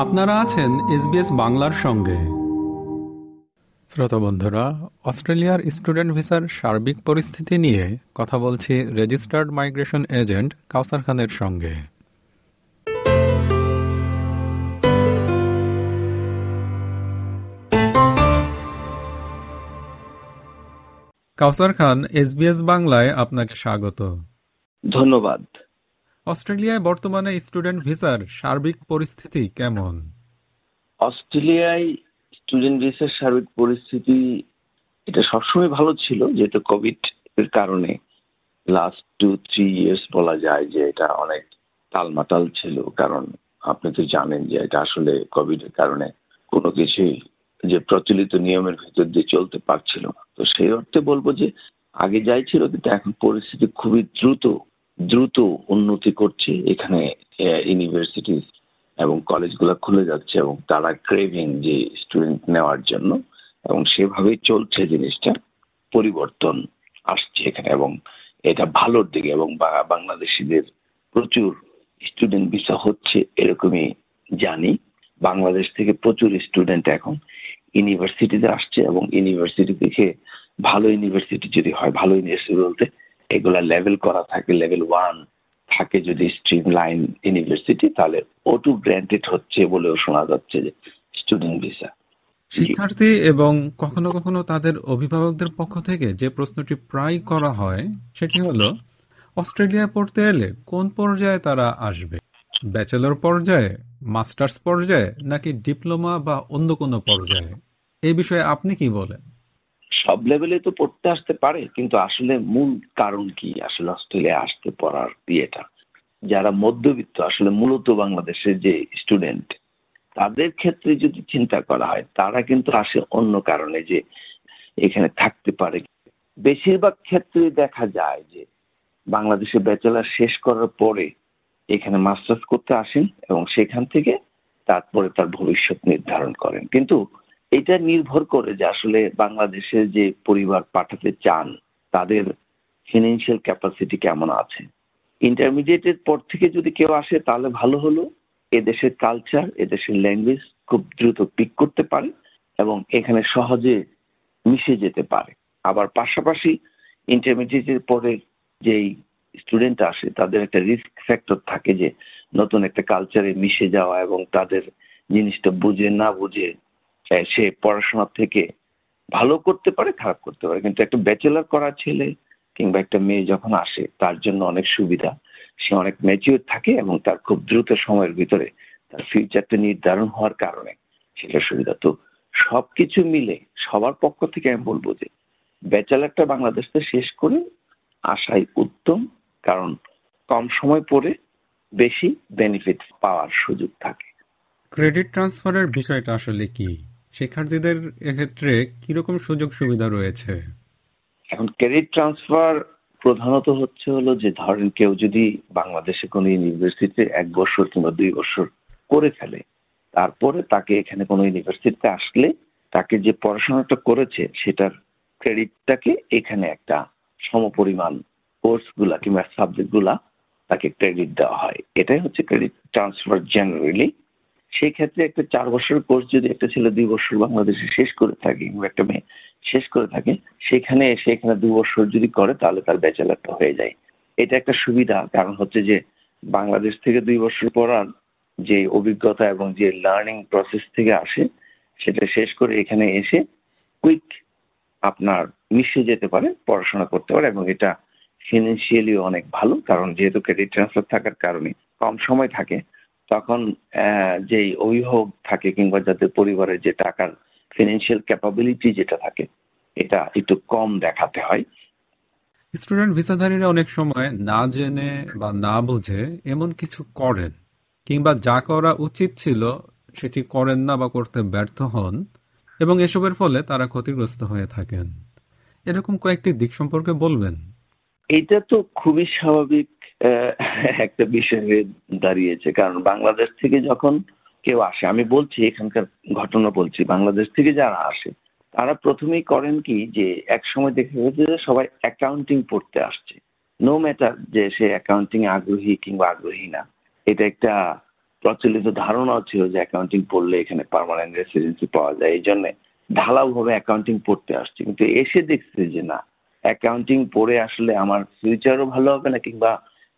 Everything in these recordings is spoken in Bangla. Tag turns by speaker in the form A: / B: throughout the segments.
A: আপনারা আছেন এসবিএস বাংলার সঙ্গে। শ্রোতা বন্ধুরা অস্ট্রেলিয়ার স্টুডেন্ট ভিসার সার্বিক পরিস্থিতি নিয়ে কথা বলছি রেজিস্টার্ড মাইগ্রেশন এজেন্ট কাউসার খানের সঙ্গে। কাউসার খান এসবিএস বাংলায় আপনাকে স্বাগত।
B: ধন্যবাদ।
A: অস্ট্রেলিয়ায় বর্তমানে স্টুডেন্ট ভিসার সার্বিক পরিস্থিতি কেমন?
B: অস্ট্রেলিয়ায় স্টুডেন্ট ভিসার সার্বিক পরিস্থিতি, এটা সবসময় ভালো ছিল, যেহেতু কোভিড এর কারণে। লাস্ট টু থ্রি ইয়ার্স বলা যায় যে এটা অনেক টালমাটাল ছিল, কারণ আপনি তো জানেন যে এটা আসলে কোভিড এর কারণে কোনো কিছুই যে প্রচলিত নিয়মের ভিতর দিয়ে চলতে পারছিল না। তো সেই অর্থে বলব যে আগে যাই ছিল, কিন্তু এখন পরিস্থিতি খুবই দ্রুত দ্রুত উন্নতি করছে এখানে ইউনিভার্সিটি এবং কলেজগুলো খুলে যাচ্ছে এবং তারা ক্রেভিং যে স্টুডেন্ট নেওয়ার জন্য এবং সেভাবেই চলছে জিনিসটা, পরিবর্তন আসছে এখানে এবং এটা ভালোর দিকে এবং বাংলাদেশিদের প্রচুর স্টুডেন্ট ভিসা হচ্ছে এরকমই জানি। বাংলাদেশ থেকে প্রচুর স্টুডেন্ট এখন ইউনিভার্সিটিতে আসছে এবং ইউনিভার্সিটি থেকে ভালো ইউনিভার্সিটি যদি হয়, ভালো ইউনিভার্সিটি বলতে এগুলা লেভেল করা থাকে লেভেল ওয়ান থাকে যদি স্ট্রিম লাইন ইউনিভার্সিটি তাহলে ওটু গ্র্যান্টেড হচ্ছে বলেও শোনা যাচ্ছে যে স্টুডেন্ট ভিসা
A: শিক্ষার্থী এবং কখনো কখনো তাদের অভিভাবকদের পক্ষ থেকে যে প্রশ্নটি প্রায় করা হয়, সেটি হলো অস্ট্রেলিয়ায় পড়তে এলে কোন পর্যায়ে তারা আসবে? ব্যাচেলর পর্যায়ে, মাস্টার্স পর্যায়ে, নাকি ডিপ্লোমা বা অন্য কোনো পর্যায়ে? এই বিষয়ে আপনি কি বলেন?
B: সব লেভেলে তো পড়তে আসতে পারে, কিন্তু আসলে মূল কারণ কি? আসলে অস্ট্রেলিয়া আসতে পড়ার ইয়েটা। যারা মধ্যবিত্ত, আসলে মূলত বাংলাদেশের যে স্টুডেন্ট তাদের ক্ষেত্রে যদি চিন্তা করা হয়, তারা কিন্তু আসে অন্য কারণে যে এখানে থাকতে পারে। বেশিরভাগ ক্ষেত্রে দেখা যায় যে বাংলাদেশে ব্যাচেলার শেষ করার পরে এখানে মাস্টার্স করতে আসেন এবং সেখান থেকে তারপরে তার ভবিষ্যৎ নির্ধারণ করেন। কিন্তু এটা নির্ভর করে যে আসলে বাংলাদেশের যে পরিবার পাঠাতে চান, তাদের ফিনান্সিয়াল ক্যাপাসিটি কেমন আছে? ইন্টারমিডিয়েটের পর থেকে যদি কেউ আসে, তাহলে ভালো হলো। এদেশের কালচার এদেশের ল্যাঙ্গুয়েজ খুব দ্রুত পিক করতে পারে এবং এখানে সহজে মিশে যেতে পারে। আবার পাশাপাশি ইন্টারমিডিয়েটের পরে যেই স্টুডেন্ট আসে, তাদের একটা রিস্ক ফ্যাক্টর থাকে যে নতুন একটা কালচারে মিশে যাওয়া এবং তাদের জিনিসটা বুঝে না বুঝে সে পড়াশোনা থেকে ভালো করতে পারে, খারাপ করতে পারে। কিন্তু একটা ব্যাচেলার করা ছেলে কিংবা একটা মেয়ে যখন আসে, তার জন্য অনেক সুবিধা। সে অনেক ম্যাচিওর থাকে এবং তার খুব দ্রুত সময়ের ভিতরে তার ফিউচারটা নির্ধারণ হওয়ার কারণে সেটা সুবিধা। তো সবকিছু মিলে সবার পক্ষ থেকে আমি বলব যে ব্যাচেলারটা বাংলাদেশে শেষ করে আসাই উত্তম, কারণ কম সময় পরে বেশি বেনিফিট পাওয়ার সুযোগ থাকে।
A: ক্রেডিট ট্রান্সফারের বিষয়টা আসলে কি? শিক্ষার্থীদের এক্ষেত্রে কীরকম সুযোগ সুবিধা রয়েছে?
B: এখন ক্রেডিট ট্রান্সফার প্রধানত হচ্ছে হলো যে, ধরেন কেউ যদি বাংলাদেশে কোনো ইউনিভার্সিটিতে এক বছর কিংবা দুই বছর করে ফেলে, তারপরে তাকে এখানে কোনো ইউনিভার্সিটিতে আসলে তাকে যে পড়াশোনাটা করেছে, সেটার ক্রেডিটটাকে এখানে একটা সমপরিমাণ কোর্সগুলা কিংবা সাবজেক্টগুলা তাকে ক্রেডিট দেওয়া হয়। এটাই হচ্ছে ক্রেডিট ট্রান্সফার জেনারেলি। সেই ক্ষেত্রে একটা চার বছরের কোর্স যদি একটা ছেলে দুই বছর বাংলাদেশে শেষ করে থাকে, কিংবা একটা মেয়ে শেষ করে থাকে, সেখানে এসে এখানে দু বছর যদি করে, তাহলে তার ব্যাচেলারটা হয়ে যায়। এটা একটা সুবিধা, কারণ হচ্ছে যে বাংলাদেশ থেকে দুই বছর পড়ার যে অভিজ্ঞতা এবং যে লার্নিং প্রসেস থেকে আসে, সেটা শেষ করে এখানে এসে কুইক আপনার মিশে যেতে পারে, পড়াশোনা করতে পারে, এবং এটা ফিনান্সিয়ালি অনেক ভালো, কারণ যেহেতু ক্রেডিট ট্রান্সফার থাকার কারণে কম সময় থাকে তখন যে অভিভাবক থাকে কিংবা যাদের পরিবারের যে টাকার ফিনান্সিয়াল ক্যাপাবিলিটি যেটা থাকে এটা একটু কম দেখাতে হয়।
A: স্টুডেন্ট ভিসাধারীরা অনেক সময় না জেনে বা না বুঝে এমন কিছু করেন কিংবা যা করা উচিত ছিল সেটি করেন না বা করতে ব্যর্থ হন এবং এসবের ফলে তারা ক্ষতিগ্রস্ত হয়ে থাকেন। এরকম কয়েকটি দিক সম্পর্কে বলবেন?
B: এটা তো খুবই স্বাভাবিক একটা বিষয় হয়ে দাঁড়িয়েছে। কারণ বাংলাদেশ থেকে যখন কেউ আসে, আমি বলছি এখানকার ঘটনা বলছি, বাংলাদেশ থেকে যারা আসে, তারা প্রথমেই করেন কি যে এক সময় দেখে গেছে যে সবাই অ্যাকাউন্টিং পড়তে আসছে। নো ম্যাটার যে সে অ্যাকাউন্টিং আগ্রহী কিংবা আগ্রহী না। এটা একটা প্রচলিত ধারণাও ছিল যে অ্যাকাউন্টিং পড়লে এখানে পার্মানেন্ট রেসিডেন্সি পাওয়া যায়। এই জন্য ঢালাওভাবে অ্যাকাউন্টিং পড়তে আসছে। কিন্তু এসে দেখছে যে না অ্যাকাউন্টিং পড়ে আসলে আমার ফিউচারও ভালো হবে না কিংবা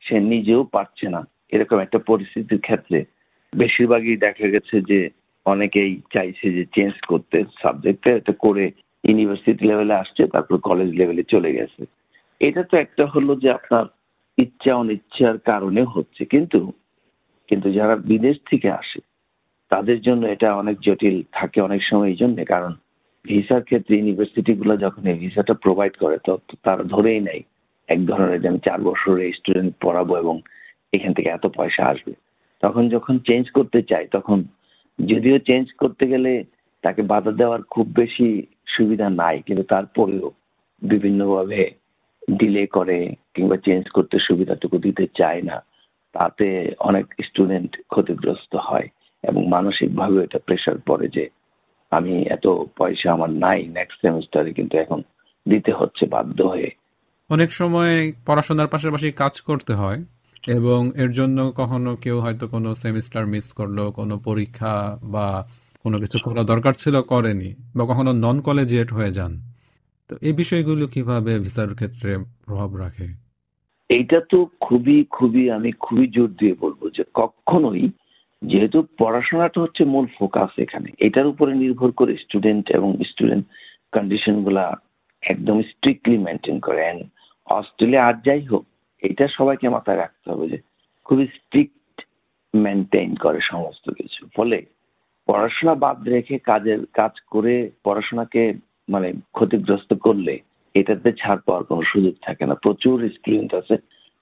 B: সে নিজেও পারছে না। এরকম একটা পরিস্থিতির ক্ষেত্রে বেশিরভাগই দেখা গেছে যে অনেকেই চাইছে যে চেঞ্জ করতে। সাবজেক্টে এটা করে ইউনিভার্সিটি লেভেলে আসছে, তারপর কলেজ লেভেলে চলে গেছে। এটা তো একটা হলো যে আপনার ইচ্ছা অনিচ্ছার কারণে হচ্ছে। কিন্তু কিন্তু যারা বিদেশ থেকে আসে, তাদের জন্য এটা অনেক জটিল থাকে অনেক সময় এই জন্য। কারণ ভিসার ক্ষেত্রে ইউনিভার্সিটি গুলো যখন এই ভিসাটা প্রোভাইড করে তো তারা ধরেই নেয়। এক ধরনের যে আমি চার বছরের স্টুডেন্ট পড়াবো এবং এখান থেকে এত পয়সা আসবে। তখন যখন চেঞ্জ করতে চাই, তখন যদিও চেঞ্জ করতে গেলে তাকে বাধা দেওয়ার খুব বেশি সুবিধা নাই, কিন্তু তারপরেও বিভিন্নভাবে ডিলে করে কিংবা চেঞ্জ করতে সুবিধাটুকু দিতে চায় না। তাতে অনেক স্টুডেন্ট ক্ষতিগ্রস্ত হয় এবং মানসিকভাবে এটা প্রেশার পড়ে যে আমি এত পয়সা আমার নাই নেক্সট সেমিস্টারে কিন্তু এখন দিতে হচ্ছে বাধ্য হয়ে।
A: অনেক সময় পড়াশোনার পাশাপাশি কাজ করতে হয় এবং এর জন্য কখনো কেউ হয়তো কোনো সেমিস্টার মিস করল, কোনো পরীক্ষা বা কোনো কিছু করা দরকার ছিল, করেনি বা কখনো নন কলেজিয়েট হয়ে যান। তো এই বিষয়গুলো কীভাবে ভিসার ক্ষেত্রে প্রভাব রাখে?
B: এইটা তো খুবই খুবই আমি খুবই জোর দিয়ে বলব যে কখনোই যেহেতু পড়াশোনাটা হচ্ছে মূল ফোকাস এখানে, এটার উপরে নির্ভর করে স্টুডেন্ট এবং স্টুডেন্ট কন্ডিশনগুলা একদম স্ট্রিক্টলি মেনটেন করে। অস্ট্রেলিয়া আর যাই হোক, এটা সবাইকে মাথায় রাখতে হবে যে খুবই স্ট্রিক্ট মেনটেন করে সমস্ত কিছু। ফলে পড়াশোনা বাদ রেখে কাজের, কাজ করে পড়াশোনাকে মানে ক্ষতিগ্রস্ত করলে এটাতে ছাড় পাওয়ার কোনো সুযোগ থাকে না। প্রচুর স্টুডেন্ট আছে,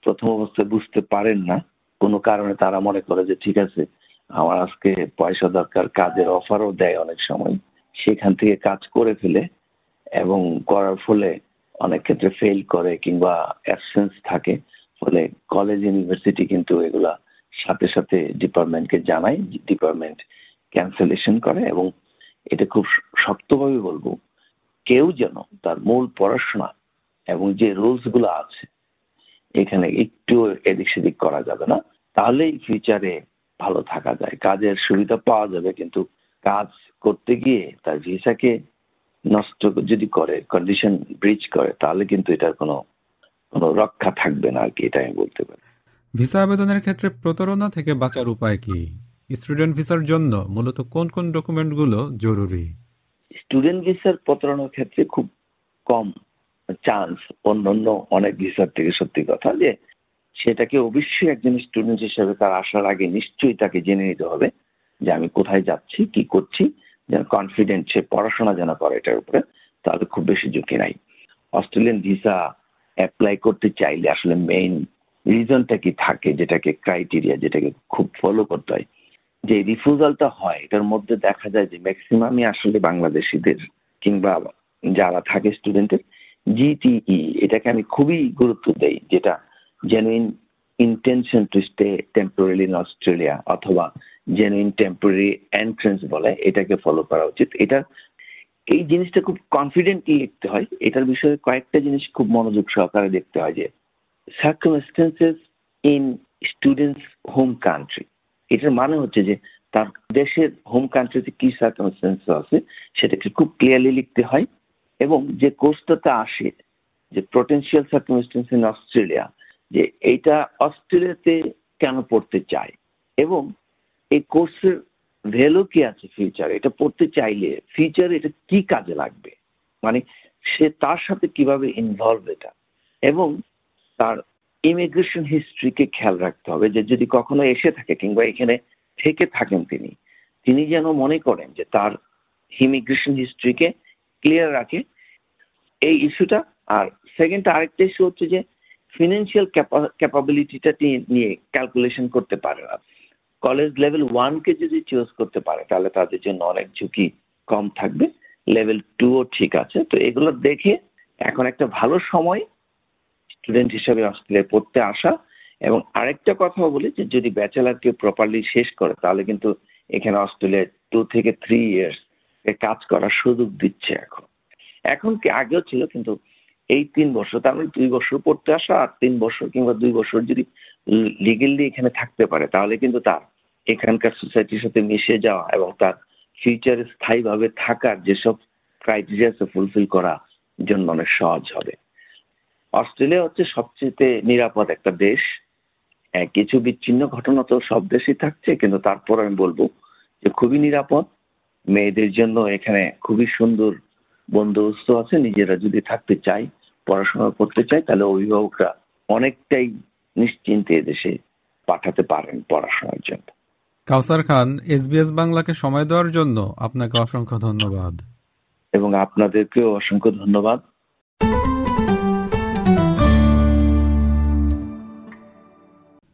B: প্রথম অবস্থায় বুঝতে পারেন না, কোনো কারণে তারা মনে করে যে, ঠিক আছে, আমার আজকে পয়সা দরকার, কাজের অফারও দেয় অনেক সময়। সেখান থেকে কাজ করে ফেলে এবং করার ফলে অনেক ক্ষেত্রে ফেল করে কিংবা অ্যাবসেন্স থাকে, ফলে কলেজ ইউনিভার্সিটি কিন্তু এগুলা সাথে সাথে ডিপার্টমেন্টকে জানায় ডিপার্টমেন্ট ক্যান্সেলেশন করে এবং এটা খুব শক্তভাবে বলব, কেউ যেন তার মূল পড়াশোনা এবং যে রুলসগুলো আছে, এখানে একটু এদিক সেদিক করা যাবে না, তাহলেই ফিউচারে ভালো থাকা যায়। কাজের সুবিধা পাওয়া যাবে, কিন্তু কাজ করতে গিয়ে তার ভিসাকে নষ্ট যদি করে কন্ডিশন ব্রিজ করে তাহলে কিন্তু এটার কোনো কোনো রক্ষা থাকবে না আর কি এটা আমি বলতে পারি।
A: ভিসা আবেদনের ক্ষেত্রে প্রতারণা থেকে বাঁচার উপায় কি? স্টুডেন্ট ভিসার জন্য মূলত কোন কোন ডকুমেন্টগুলো জরুরি?
B: স্টুডেন্ট ভিসার প্রতারণার ক্ষেত্রে খুব কম চান্স অন্যান্য অনেক ভিসার থেকে সত্যি কথা যে সেটাকে অবশ্যই একজন স্টুডেন্ট হিসেবে তার আসার আগে নিশ্চয়ই তাকে জেনে নিতে হবে যে আমি কোথায় যাচ্ছি কি করছি। যেন কনফিডেন্ট সে পড়াশোনা যেন করে এটার উপরে, তাহলে খুব বেশি ঝুঁকি নাই। অস্ট্রেলিয়ান ভিসা অ্যাপ্লাই করতে চাইলে আসলে মেইন রিজনটা কি থাকে, যেটাকে ক্রাইটেরিয়া যেটাকে খুব ফলো করতে হয়? যে রিফিউজালটা হয়, এটার মধ্যে দেখা যায় যে ম্যাক্সিমামই আসলে বাংলাদেশিদের কিংবা যারা থাকে স্টুডেন্টের জিটিই এটাকে আমি খুবই গুরুত্ব দেই, যেটা genuine intention to stay temporary in Australia অথবা জেনুইন টেম্পোরারি এন্ট্রেন্স বলে এটাকে ফলো করা উচিত। এটা, এই জিনিসটা খুব কনফিডেন্টলি লিখতে হয়। এটার বিষয়ে কয়েকটা জিনিস খুব মনোযোগ সহকারে দেখতে হয় যে circumstances in students home country এটার মানে হচ্ছে যে, তার দেশের হোম কান্ট্রিতে কি সার্কামস্টেন্স আছে, সেটাকে খুব ক্লিয়ারলি লিখতে হয় এবং যে কোর্সটাতে আসে, যে পোটেন্সিয়াল সার্কামস্টেন্স ইন অস্ট্রেলিয়া যে এইটা অস্ট্রেলিয়াতে কেন পড়তে চায় এবং এই কোর্সের ভ্যালু কি আছে ফিউচার এটা পড়তে চাইলে ফিউচার এটা কি কাজে লাগবে? মানে সে তার সাথে কীভাবে ইনভলভ এটা? এবং তার ইমিগ্রেশন হিস্ট্রিকে খেয়াল রাখতে হবে যে যদি কখনো এসে থাকে কিংবা এখানে থেকে থাকেন তিনি তিনি যেন মনে করেন যে তার ইমিগ্রেশন হিস্ট্রিকে ক্লিয়ার রাখে এই ইস্যুটা আর সেকেন্ড আরেকটা ইস্যু হচ্ছে যে ফিনান্সিয়াল ক্যাপাবিলিটিটা নিয়ে ক্যালকুলেশন করতে পারে না কলেজ লেভেল ওয়ানকে যদি চুজ করতে পারে, তাহলে তাদের জন্য অনেক ঝুঁকি কম থাকবে। লেভেল টুও ঠিক আছে। তো এগুলো দেখে এখন একটা ভালো সময় স্টুডেন্ট হিসেবে অস্ট্রেলিয়ায় পড়তে আসা। এবং আরেকটা কথা বলি যে, যদি ব্যাচেলার কেউ প্রপারলি শেষ করে, তাহলে কিন্তু এখানে অস্ট্রেলিয়ায় টু থেকে থ্রি ইয়ার্স কাজ করার সুযোগ দিচ্ছে এখন। এখন কি আগেও ছিল, কিন্তু এই তিন বছর, তার মানে দুই বছর পড়তে আসা আর তিন বছর কিংবা দুই বছর যদি লিগেলি এখানে থাকতে পারে তাহলে কিন্তু তার এখানকার সোসাইটির সাথে মিশে যাওয়া এবং তার ফিউচারে স্থায়ীভাবে থাকার যেসব ক্রাইটেরিয়া ফুলফিল করা জন্য অনেক সহজ হবে। অস্ট্রেলিয়া হচ্ছে সবচেয়ে নিরাপদ একটা দেশ। হ্যাঁ, কিছু বিচ্ছিন্ন ঘটনা তো সব দেশেই থাকছে কিন্তু তারপর আমি বলব যে খুবই নিরাপদ। মেয়েদের জন্য এখানে খুবই সুন্দর বন্দোবস্ত আছে নিজেরা যদি থাকতে চাই পড়াশোনা করতে চাই তাহলে অভিভাবকরা অনেকটাই নিশ্চিন্তে দেশে পাঠাতে পারেন পড়াশোনার জন্য।
A: কাউসার খান এসবিএস বাংলাকে সময় দেওয়ার জন্য আপনাকে অসংখ্য ধন্যবাদ।
B: এবং আপনাদেরকেও অসংখ্য ধন্যবাদ।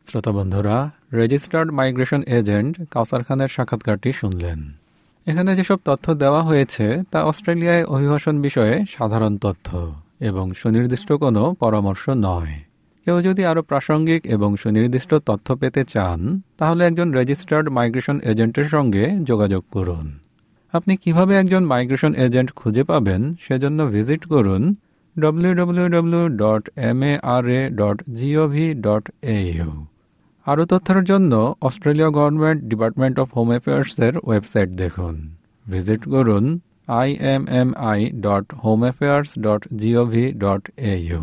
A: শ্রোতা বন্ধুরা রেজিস্টার্ড মাইগ্রেশন এজেন্ট কাউসার খানের সাক্ষাৎকারটি শুনলেন। এখানে যেসব তথ্য দেওয়া হয়েছে তা অস্ট্রেলিয়ায় অভিবাসন বিষয়ে সাধারণ তথ্য এবং সুনির্দিষ্ট কোনো পরামর্শ নয়। কেউ যদি আরও প্রাসঙ্গিক এবং সুনির্দিষ্ট তথ্য পেতে চান, তাহলে একজন রেজিস্টার্ড মাইগ্রেশন এজেন্টের সঙ্গে যোগাযোগ করুন। আপনি কীভাবে একজন মাইগ্রেশন এজেন্ট খুঁজে পাবেন সেজন্য ভিজিট করুন www.mara.gov.au আরও তথ্যের জন্য Australia government department of home অ্যাফেয়ার্সের website দেখুন। ভিজিট করুন I M M I dot home affairs dot GOV dot AU